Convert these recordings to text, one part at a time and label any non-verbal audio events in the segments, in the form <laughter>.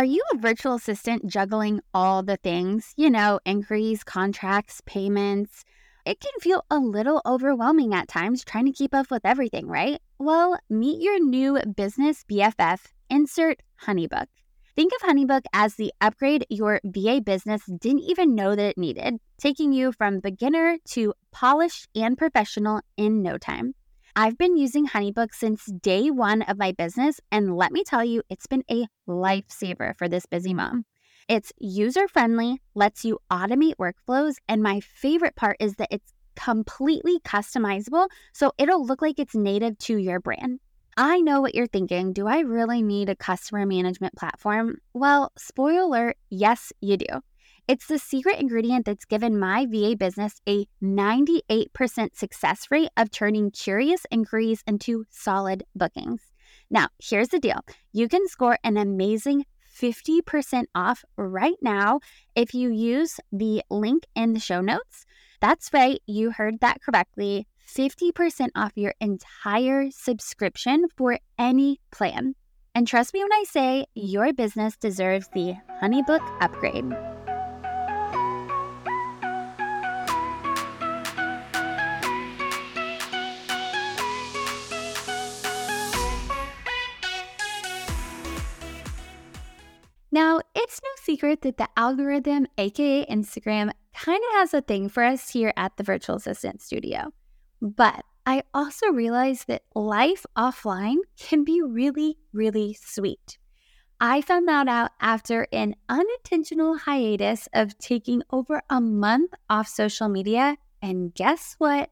Are you a virtual assistant juggling all the things? You know, inquiries, contracts, payments. It can feel a little overwhelming at times trying to keep up with everything, right? Well, meet your new business BFF, insert Honeybook. Think of Honeybook as the upgrade your VA business didn't even know that it needed, taking you from beginner to polished and professional in no time. I've been using Honeybook since day one of my business, and let me tell you, it's been a lifesaver for this busy mom. It's user friendly, lets you automate workflows, and my favorite part is that it's completely customizable, so it'll look like it's native to your brand. I know what you're thinking. Do I really need a customer management platform? Well, spoiler alert, yes, you do. It's the secret ingredient that's given my VA business a 98% success rate of turning curious inquiries into solid bookings. Now, here's the deal you can score an amazing 50% off right now if you use the link in the show notes. That's right, you heard that correctly. 50% off your entire subscription for any plan. And trust me when I say your business deserves the Honeybook upgrade. Secret that the algorithm, aka Instagram, kind of has a thing for us here at the Virtual Assistant Studio. But I also realized that life offline can be really, really sweet. I found that out after an unintentional hiatus of taking over a month off social media. And guess what?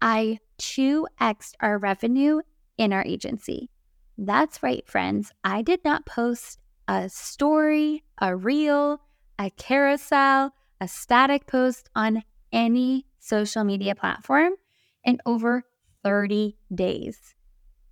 I 2x'd our revenue in our agency. That's right, friends. I did not post a story, a reel, a carousel, a static post on any social media platform in over 30 days.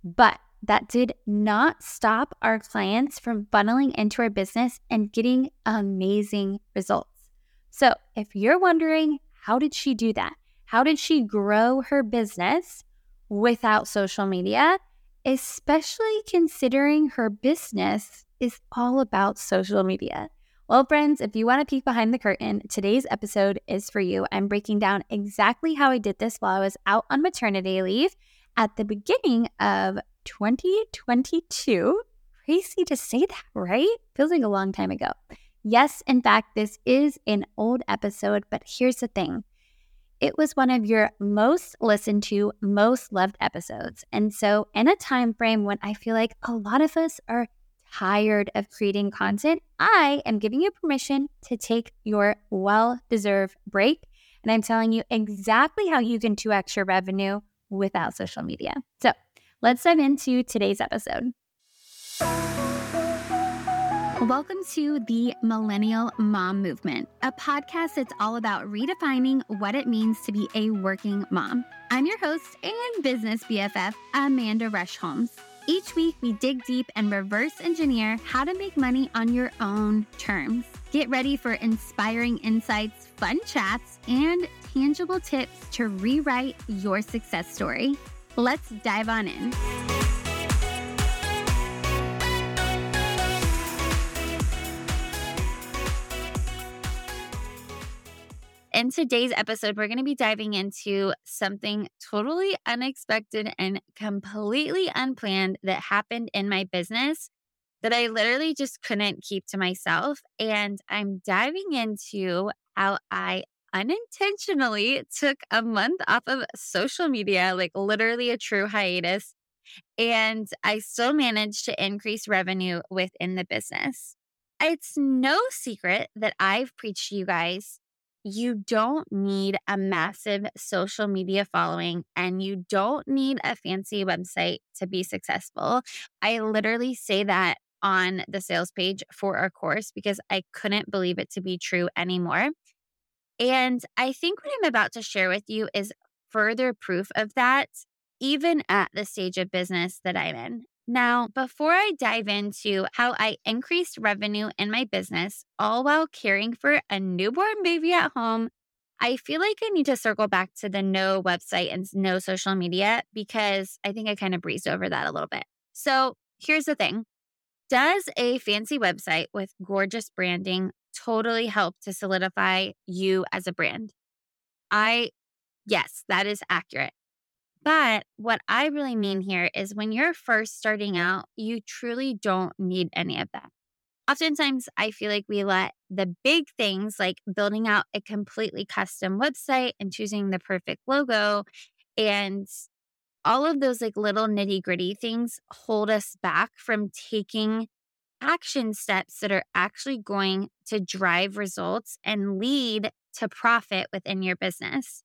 But that did not stop our clients from funneling into our business and getting amazing results. So, if you're wondering, how did she do that? How did she grow her business without social media? Especially considering her business is all about social media. Well, friends, if you want to peek behind the curtain, today's episode is for you. I'm breaking down exactly how I did this while I was out on maternity leave at the beginning of 2022. Crazy to say that, right? Feels like a long time ago. Yes, in fact, this is an old episode, but here's the thing. It was one of your most listened to, most loved episodes. And so, in a time frame when I feel like a lot of us are tired of creating content, I am giving you permission to take your well deserved break. And I'm telling you exactly how you can 2x your revenue without social media. So let's dive into today's episode. Welcome to the Millennial Mom Movement, a podcast that's all about redefining what it means to be a working mom. I'm your host and business BFF, Amanda Rush Holmes. Each week, we dig deep and reverse engineer how to make money on your own terms. Get ready for inspiring insights, fun chats, and tangible tips to rewrite your success story. Let's dive on in. In today's episode, we're going to be diving into something totally unexpected and completely unplanned that happened in my business that I literally just couldn't keep to myself. And I'm diving into how I unintentionally took a month off of social media, like literally a true hiatus. And I still managed to increase revenue within the business. It's no secret that I've preached to you guys you don't need a massive social media following and you don't need a fancy website to be successful. I literally say that on the sales page for our course because I couldn't believe it to be true anymore. And I think what I'm about to share with you is further proof of that, even at the stage of business that I'm in. Now, before I dive into how I increased revenue in my business, all while caring for a newborn baby at home, I feel like I need to circle back to the no website and no social media because I think I kind of breezed over that a little bit. So here's the thing Does a fancy website with gorgeous branding totally help to solidify you as a brand? I, yes, that is accurate. But what I really mean here is when you're first starting out, you truly don't need any of that. Oftentimes, I feel like we let the big things like building out a completely custom website and choosing the perfect logo and all of those like little nitty gritty things hold us back from taking action steps that are actually going to drive results and lead to profit within your business.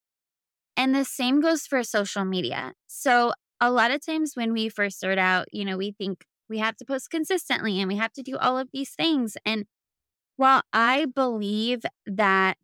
And the same goes for social media. So, a lot of times when we first start out, you know, we think we have to post consistently and we have to do all of these things. And while I believe that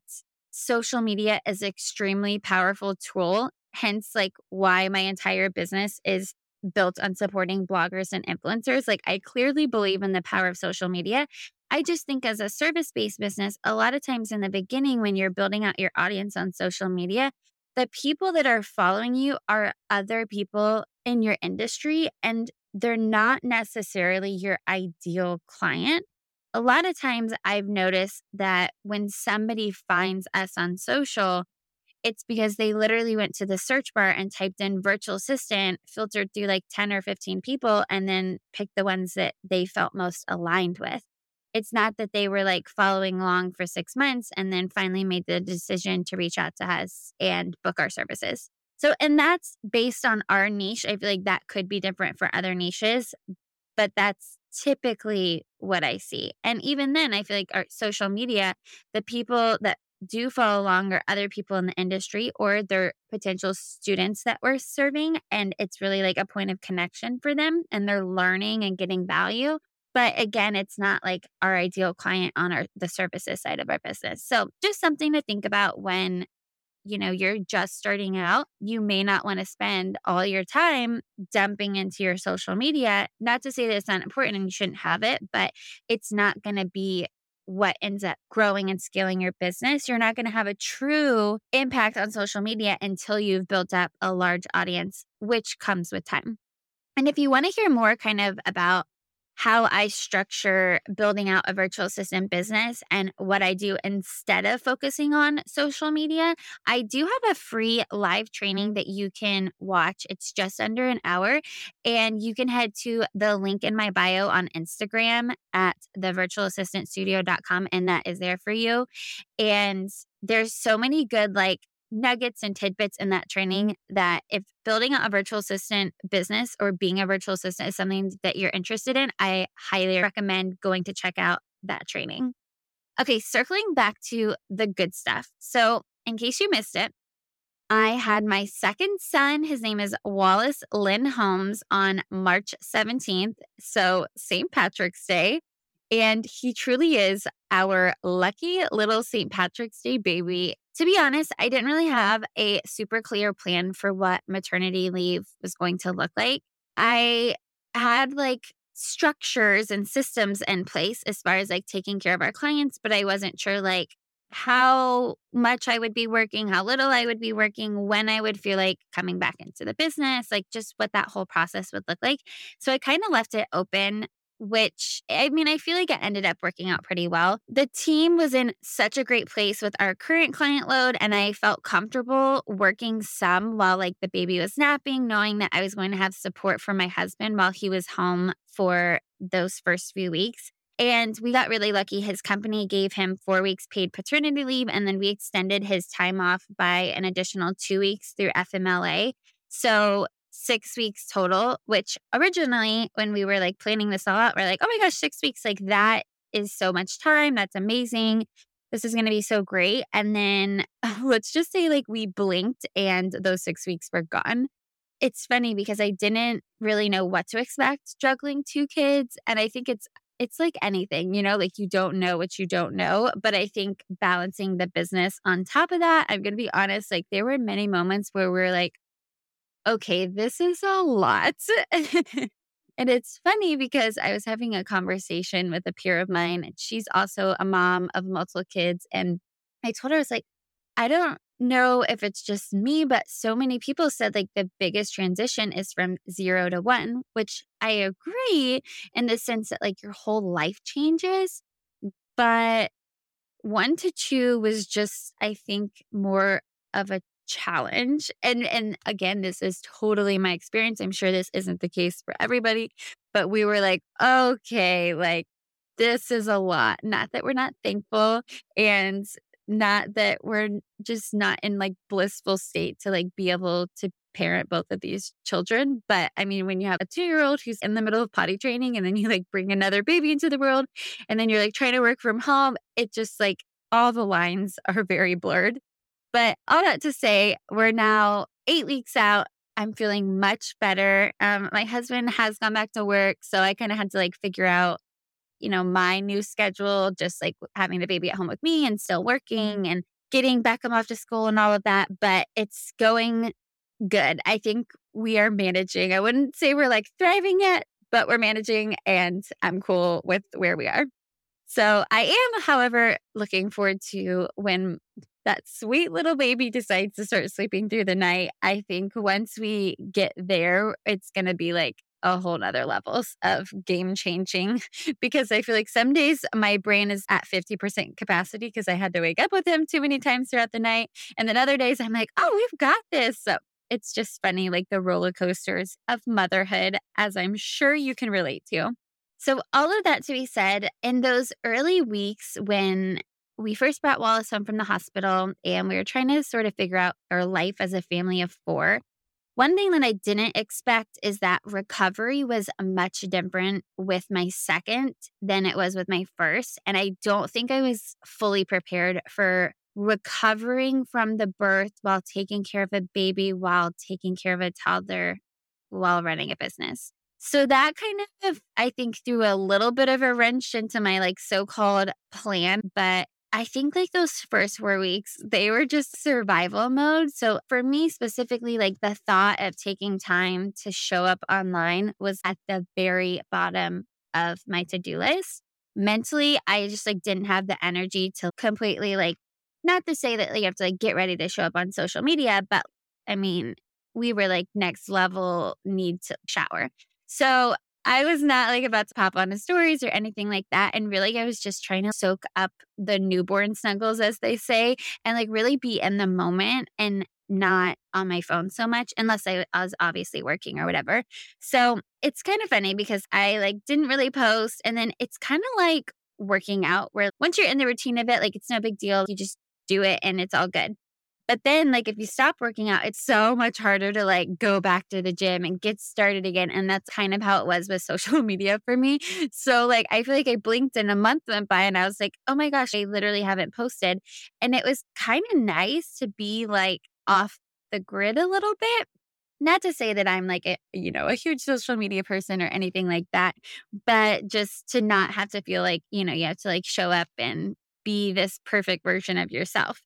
social media is an extremely powerful tool, hence like why my entire business is built on supporting bloggers and influencers, like I clearly believe in the power of social media. I just think as a service based business, a lot of times in the beginning, when you're building out your audience on social media, the people that are following you are other people in your industry and they're not necessarily your ideal client. A lot of times I've noticed that when somebody finds us on social, it's because they literally went to the search bar and typed in virtual assistant, filtered through like 10 or 15 people, and then picked the ones that they felt most aligned with. It's not that they were like following along for six months and then finally made the decision to reach out to us and book our services. So, and that's based on our niche. I feel like that could be different for other niches, but that's typically what I see. And even then, I feel like our social media, the people that do follow along are other people in the industry or they're potential students that we're serving. And it's really like a point of connection for them and they're learning and getting value. But again, it's not like our ideal client on our the services side of our business. So just something to think about when you know you're just starting out you may not want to spend all your time dumping into your social media not to say that it's not important and you shouldn't have it but it's not going to be what ends up growing and scaling your business you're not going to have a true impact on social media until you've built up a large audience which comes with time and if you want to hear more kind of about how I structure building out a virtual assistant business and what I do instead of focusing on social media, I do have a free live training that you can watch. It's just under an hour, and you can head to the link in my bio on Instagram at thevirtualassistantstudio.com, and that is there for you. And there's so many good, like, nuggets and tidbits in that training that if building a virtual assistant business or being a virtual assistant is something that you're interested in, I highly recommend going to check out that training. Okay, circling back to the good stuff. So, in case you missed it, I had my second son. His name is Wallace Lynn Holmes on March 17th. So, St. Patrick's Day. And he truly is our lucky little St. Patrick's Day baby to be honest, I didn't really have a super clear plan for what maternity leave was going to look like. I had like structures and systems in place as far as like taking care of our clients, but I wasn't sure like how much I would be working, how little I would be working, when I would feel like coming back into the business, like just what that whole process would look like. So I kind of left it open which I mean, I feel like it ended up working out pretty well. The team was in such a great place with our current client load, and I felt comfortable working some while like the baby was napping, knowing that I was going to have support from my husband while he was home for those first few weeks. And we got really lucky. His company gave him four weeks paid paternity leave, and then we extended his time off by an additional two weeks through FMLA. So six weeks total, which originally, when we were like planning this all out, we're like, oh my gosh, six weeks, like that is so much time. That's amazing. This is going to be so great. And then <laughs> let's just say, like, we blinked and those six weeks were gone. It's funny because I didn't really know what to expect juggling two kids. And I think it's, it's like anything, you know, like you don't know what you don't know. But I think balancing the business on top of that, I'm going to be honest, like there were many moments where we're like, okay, this is a lot. <laughs> and it's funny because I was having a conversation with a peer of mine, and she's also a mom of multiple kids. And I told her, I was like, I don't know if it's just me, but so many people said like the biggest transition is from zero to one, which I agree in the sense that like your whole life changes. But one to two was just, I think, more of a challenge. And and again, this is totally my experience. I'm sure this isn't the case for everybody, but we were like, okay, like this is a lot. Not that we're not thankful and not that we're just not in like blissful state to like be able to parent both of these children. But I mean, when you have a two year old who's in the middle of potty training and then you like bring another baby into the world and then you're like trying to work from home, it just like all the lines are very blurred. But all that to say, we're now eight weeks out. I'm feeling much better. Um, my husband has gone back to work. So I kind of had to like figure out you know, my new schedule, just like having the baby at home with me and still working and getting Beckham off to school and all of that. But it's going good. I think we are managing. I wouldn't say we're like thriving yet, but we're managing and I'm cool with where we are. So I am, however, looking forward to when that sweet little baby decides to start sleeping through the night. I think once we get there, it's going to be like a whole nother levels of game changing <laughs> because I feel like some days my brain is at 50% capacity because I had to wake up with him too many times throughout the night. And then other days I'm like, oh, we've got this. So it's just funny, like the roller coasters of motherhood, as I'm sure you can relate to. So, all of that to be said, in those early weeks when we first brought Wallace home from the hospital and we were trying to sort of figure out our life as a family of four, one thing that I didn't expect is that recovery was much different with my second than it was with my first. And I don't think I was fully prepared for recovering from the birth while taking care of a baby, while taking care of a toddler, while running a business. So that kind of, I think, threw a little bit of a wrench into my like so called plan. But I think like those first four weeks, they were just survival mode. So for me specifically, like the thought of taking time to show up online was at the very bottom of my to do list. Mentally, I just like didn't have the energy to completely like, not to say that like, you have to like get ready to show up on social media, but I mean, we were like next level need to shower. So I was not like about to pop on the stories or anything like that. And really, I was just trying to soak up the newborn snuggles, as they say, and like really be in the moment and not on my phone so much, unless I was obviously working or whatever. So it's kind of funny because I like didn't really post. And then it's kind of like working out where once you're in the routine of it, like it's no big deal. You just do it and it's all good. But then, like, if you stop working out, it's so much harder to like go back to the gym and get started again. And that's kind of how it was with <laughs> social media for me. So, like, I feel like I blinked and a month went by and I was like, oh my gosh, I literally haven't posted. And it was kind of nice to be like off the grid a little bit. Not to say that I'm like a, you know, a huge social media person or anything like that, but just to not have to feel like, you know, you have to like show up and be this perfect version of yourself.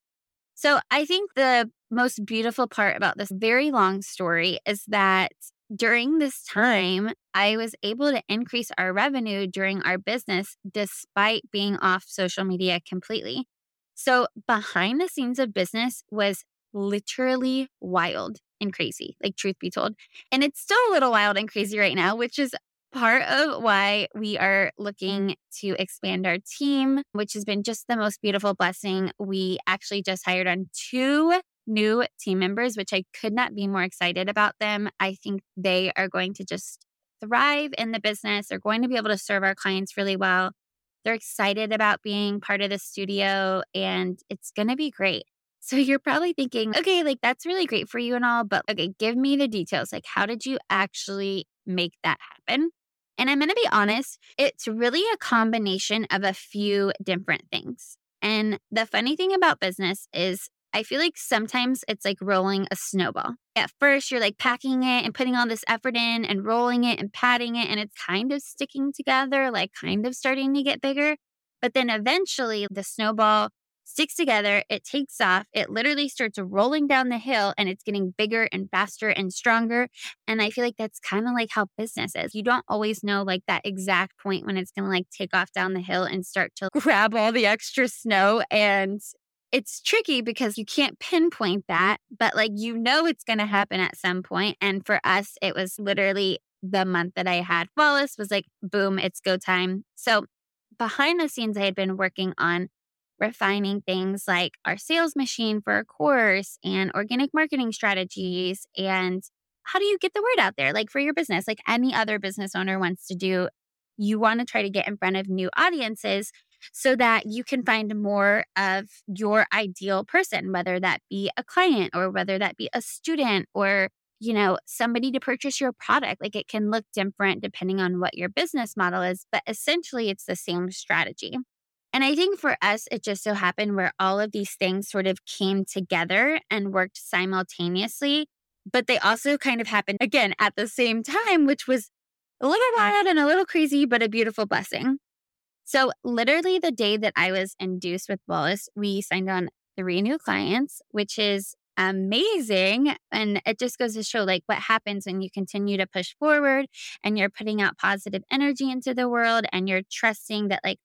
So I think the most beautiful part about this very long story is that during this time, I was able to increase our revenue during our business despite being off social media completely. So behind the scenes of business was literally wild and crazy, like truth be told. And it's still a little wild and crazy right now, which is part of why we are mm-hmm. looking to expand our team, which has been just the most beautiful blessing. We actually just hired on two new team members, which I could not be more excited about them. I think they are going to just thrive in the business. They're going to be able to serve our clients really well. They're excited about being part of the studio and it's going to be great. <laughs> So you're probably thinking, okay, like that's really great for you and all, but okay, give me the details. Like, how did you actually make that happen? And I'm going to be honest, it's really a combination of a few different things. And the funny thing about business is, I feel like sometimes it's like rolling a snowball. At first, you're like packing it and putting all this effort in and rolling it and patting it, and it's kind of sticking together, like kind of starting to get bigger. But then eventually, the snowball sticks together, it takes off, it literally starts rolling down the hill and it's getting bigger and faster and stronger. And I feel like that's kind of like how business is. You don't always know like that exact point when it's going to like take off down the hill and start to <laughs> grab all the extra snow and it's tricky because you can't pinpoint that, but like you know it's going to happen at some point. And for us, it was literally the month that I had Wallace was like, boom, it's go time. So behind the scenes, I had been working on refining things like our sales machine for a course and organic marketing strategies and how do you get the word out there like for your business like any other business owner wants to do you want to try to get in front of new audiences so that you can find more of your ideal person, whether that be a client or whether that be a student or you know, somebody to purchase your product. Like it can look different depending on what your business model is, but essentially it's the same strategy. And I think for us, it just so happened where all of these things sort of came together and worked simultaneously, but they also kind of happened again at the same time, which was a little wild and a little crazy, but a beautiful blessing. So, literally, the day that I was induced with Wallace, we signed on three new clients, which is amazing. And it just goes to show like what happens when you continue to push forward and you're putting out positive energy into the world and you're trusting that like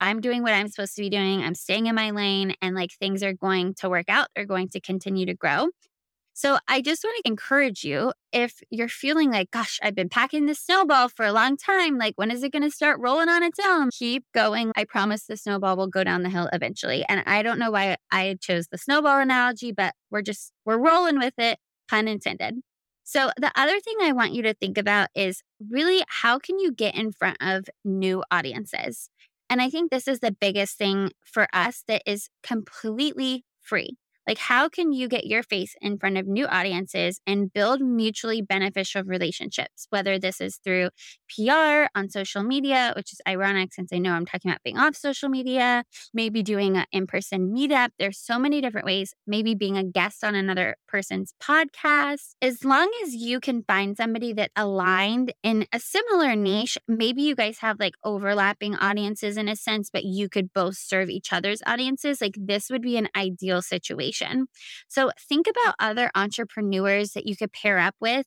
I'm doing what I'm supposed to be doing. I'm staying in my lane and like things are going to work out. They're going to continue to grow. So I just want to encourage you if you're feeling like, gosh, I've been packing this snowball for a long time. Like, when is it going to start rolling on its own? Keep going. I promise the snowball will go down the hill eventually. And I don't know why I chose the snowball analogy, but we're just, we're rolling with it, pun intended. So the other thing I want you to think about is really how can you get in front of new audiences? And I think this is the biggest thing for us that is completely free. Like, how can you get your face in front of new audiences and build mutually beneficial relationships? Whether this is through PR on social media, which is ironic since I know I'm talking about being off social media, maybe doing an in person meetup. There's so many different ways, maybe being a guest on another person's podcast. As long as you can find somebody that aligned in a similar niche, maybe you guys have like overlapping audiences in a sense, but you could both serve each other's audiences. Like, this would be an ideal situation So think about other entrepreneurs that you could pair up with.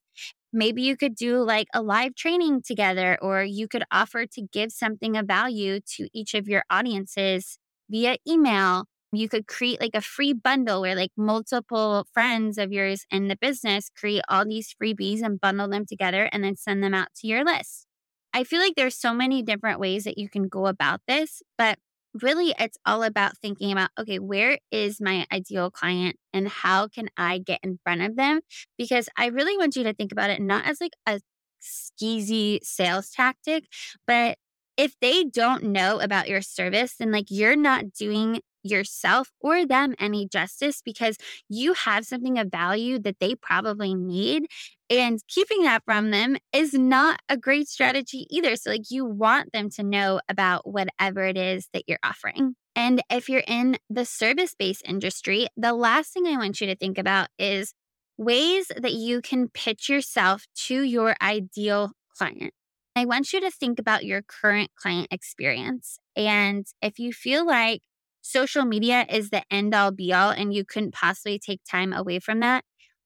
Maybe you could do like a live training together, or you could offer to give something of value to each of your audiences via email. You could create like a free bundle where like multiple friends of yours in the business create all these freebies and bundle them together and then send them out to your list. I feel like there's so many different ways that you can go about this, but really it's all about thinking about okay where is my ideal client and how can i get in front of them? Because i really want you to think about it not as like a skeezy sales tactic but if they don't know about your service then like you're not doing yourself or them any justice because you have something of value that they probably need. And keeping that from them is not a great strategy either. So, like, you want them to know about whatever it is that you're offering. And if you're in the service based industry, the last thing I want you to think about is ways that you can pitch yourself to your ideal client. I want you to think about your current client experience. And if you feel like social media is the end all be all and you couldn't possibly take time away from that,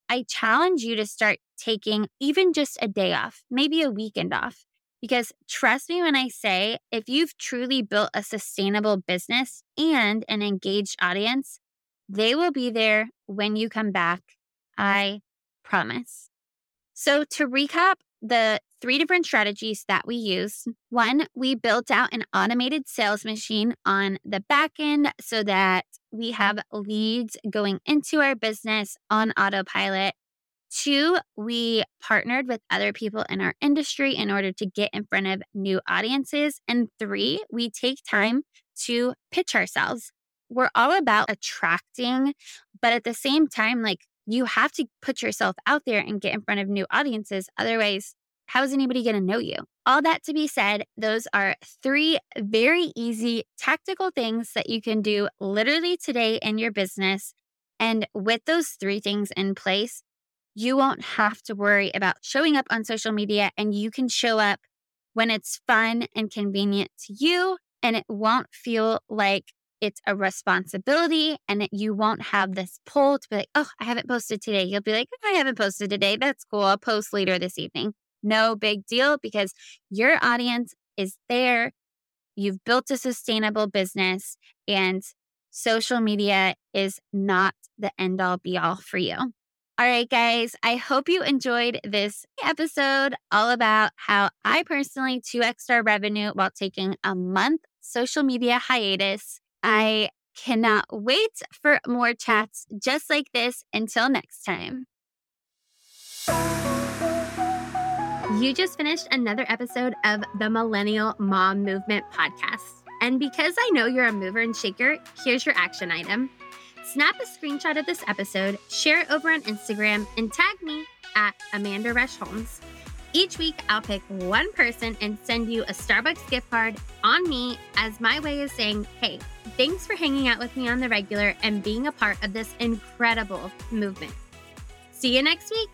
I challenge you to start taking even just a day off, maybe a weekend off. Because trust me when I say, if you've truly built a sustainable business and an engaged audience, they will be there when you come back. I promise. So, to recap, the three different strategies that we use. One, we built out an automated sales machine on the back end so that we have leads going into our business on autopilot. Two, we partnered with other people in our industry in order to get in front of new audiences. And three, we take time to pitch ourselves. We're all about attracting, but at the same time, like you have to put yourself out there and get in front of new audiences. Otherwise, how is anybody going to know you? All that to be said, those are three very easy tactical things that you can do literally today in your business. And with those three things in place, you won't have to worry about showing up on social media and you can show up when it's fun and convenient to you. And it won't feel like it's a responsibility and you won't have this pull to be like, oh, I haven't posted today. You'll be like, I haven't posted today. That's cool. I'll post later this evening. No big deal because your audience is there. You've built a sustainable business and social media is not the end all be all for you. All right, guys, I hope you enjoyed this episode all about how I personally 2x our revenue while taking a month social media hiatus. I cannot wait for more chats just like this. Until next time. You just finished another episode of the Millennial Mom Movement podcast. And because I know you're a mover and shaker, here's your action item. Snap a screenshot of this episode, share it over on Instagram, and tag me at Amanda Rush Holmes. Each week, I'll pick one person and send you a Starbucks gift card on me as my way of saying, hey, thanks for hanging out with me on the regular and being a part of this incredible movement. See you next week.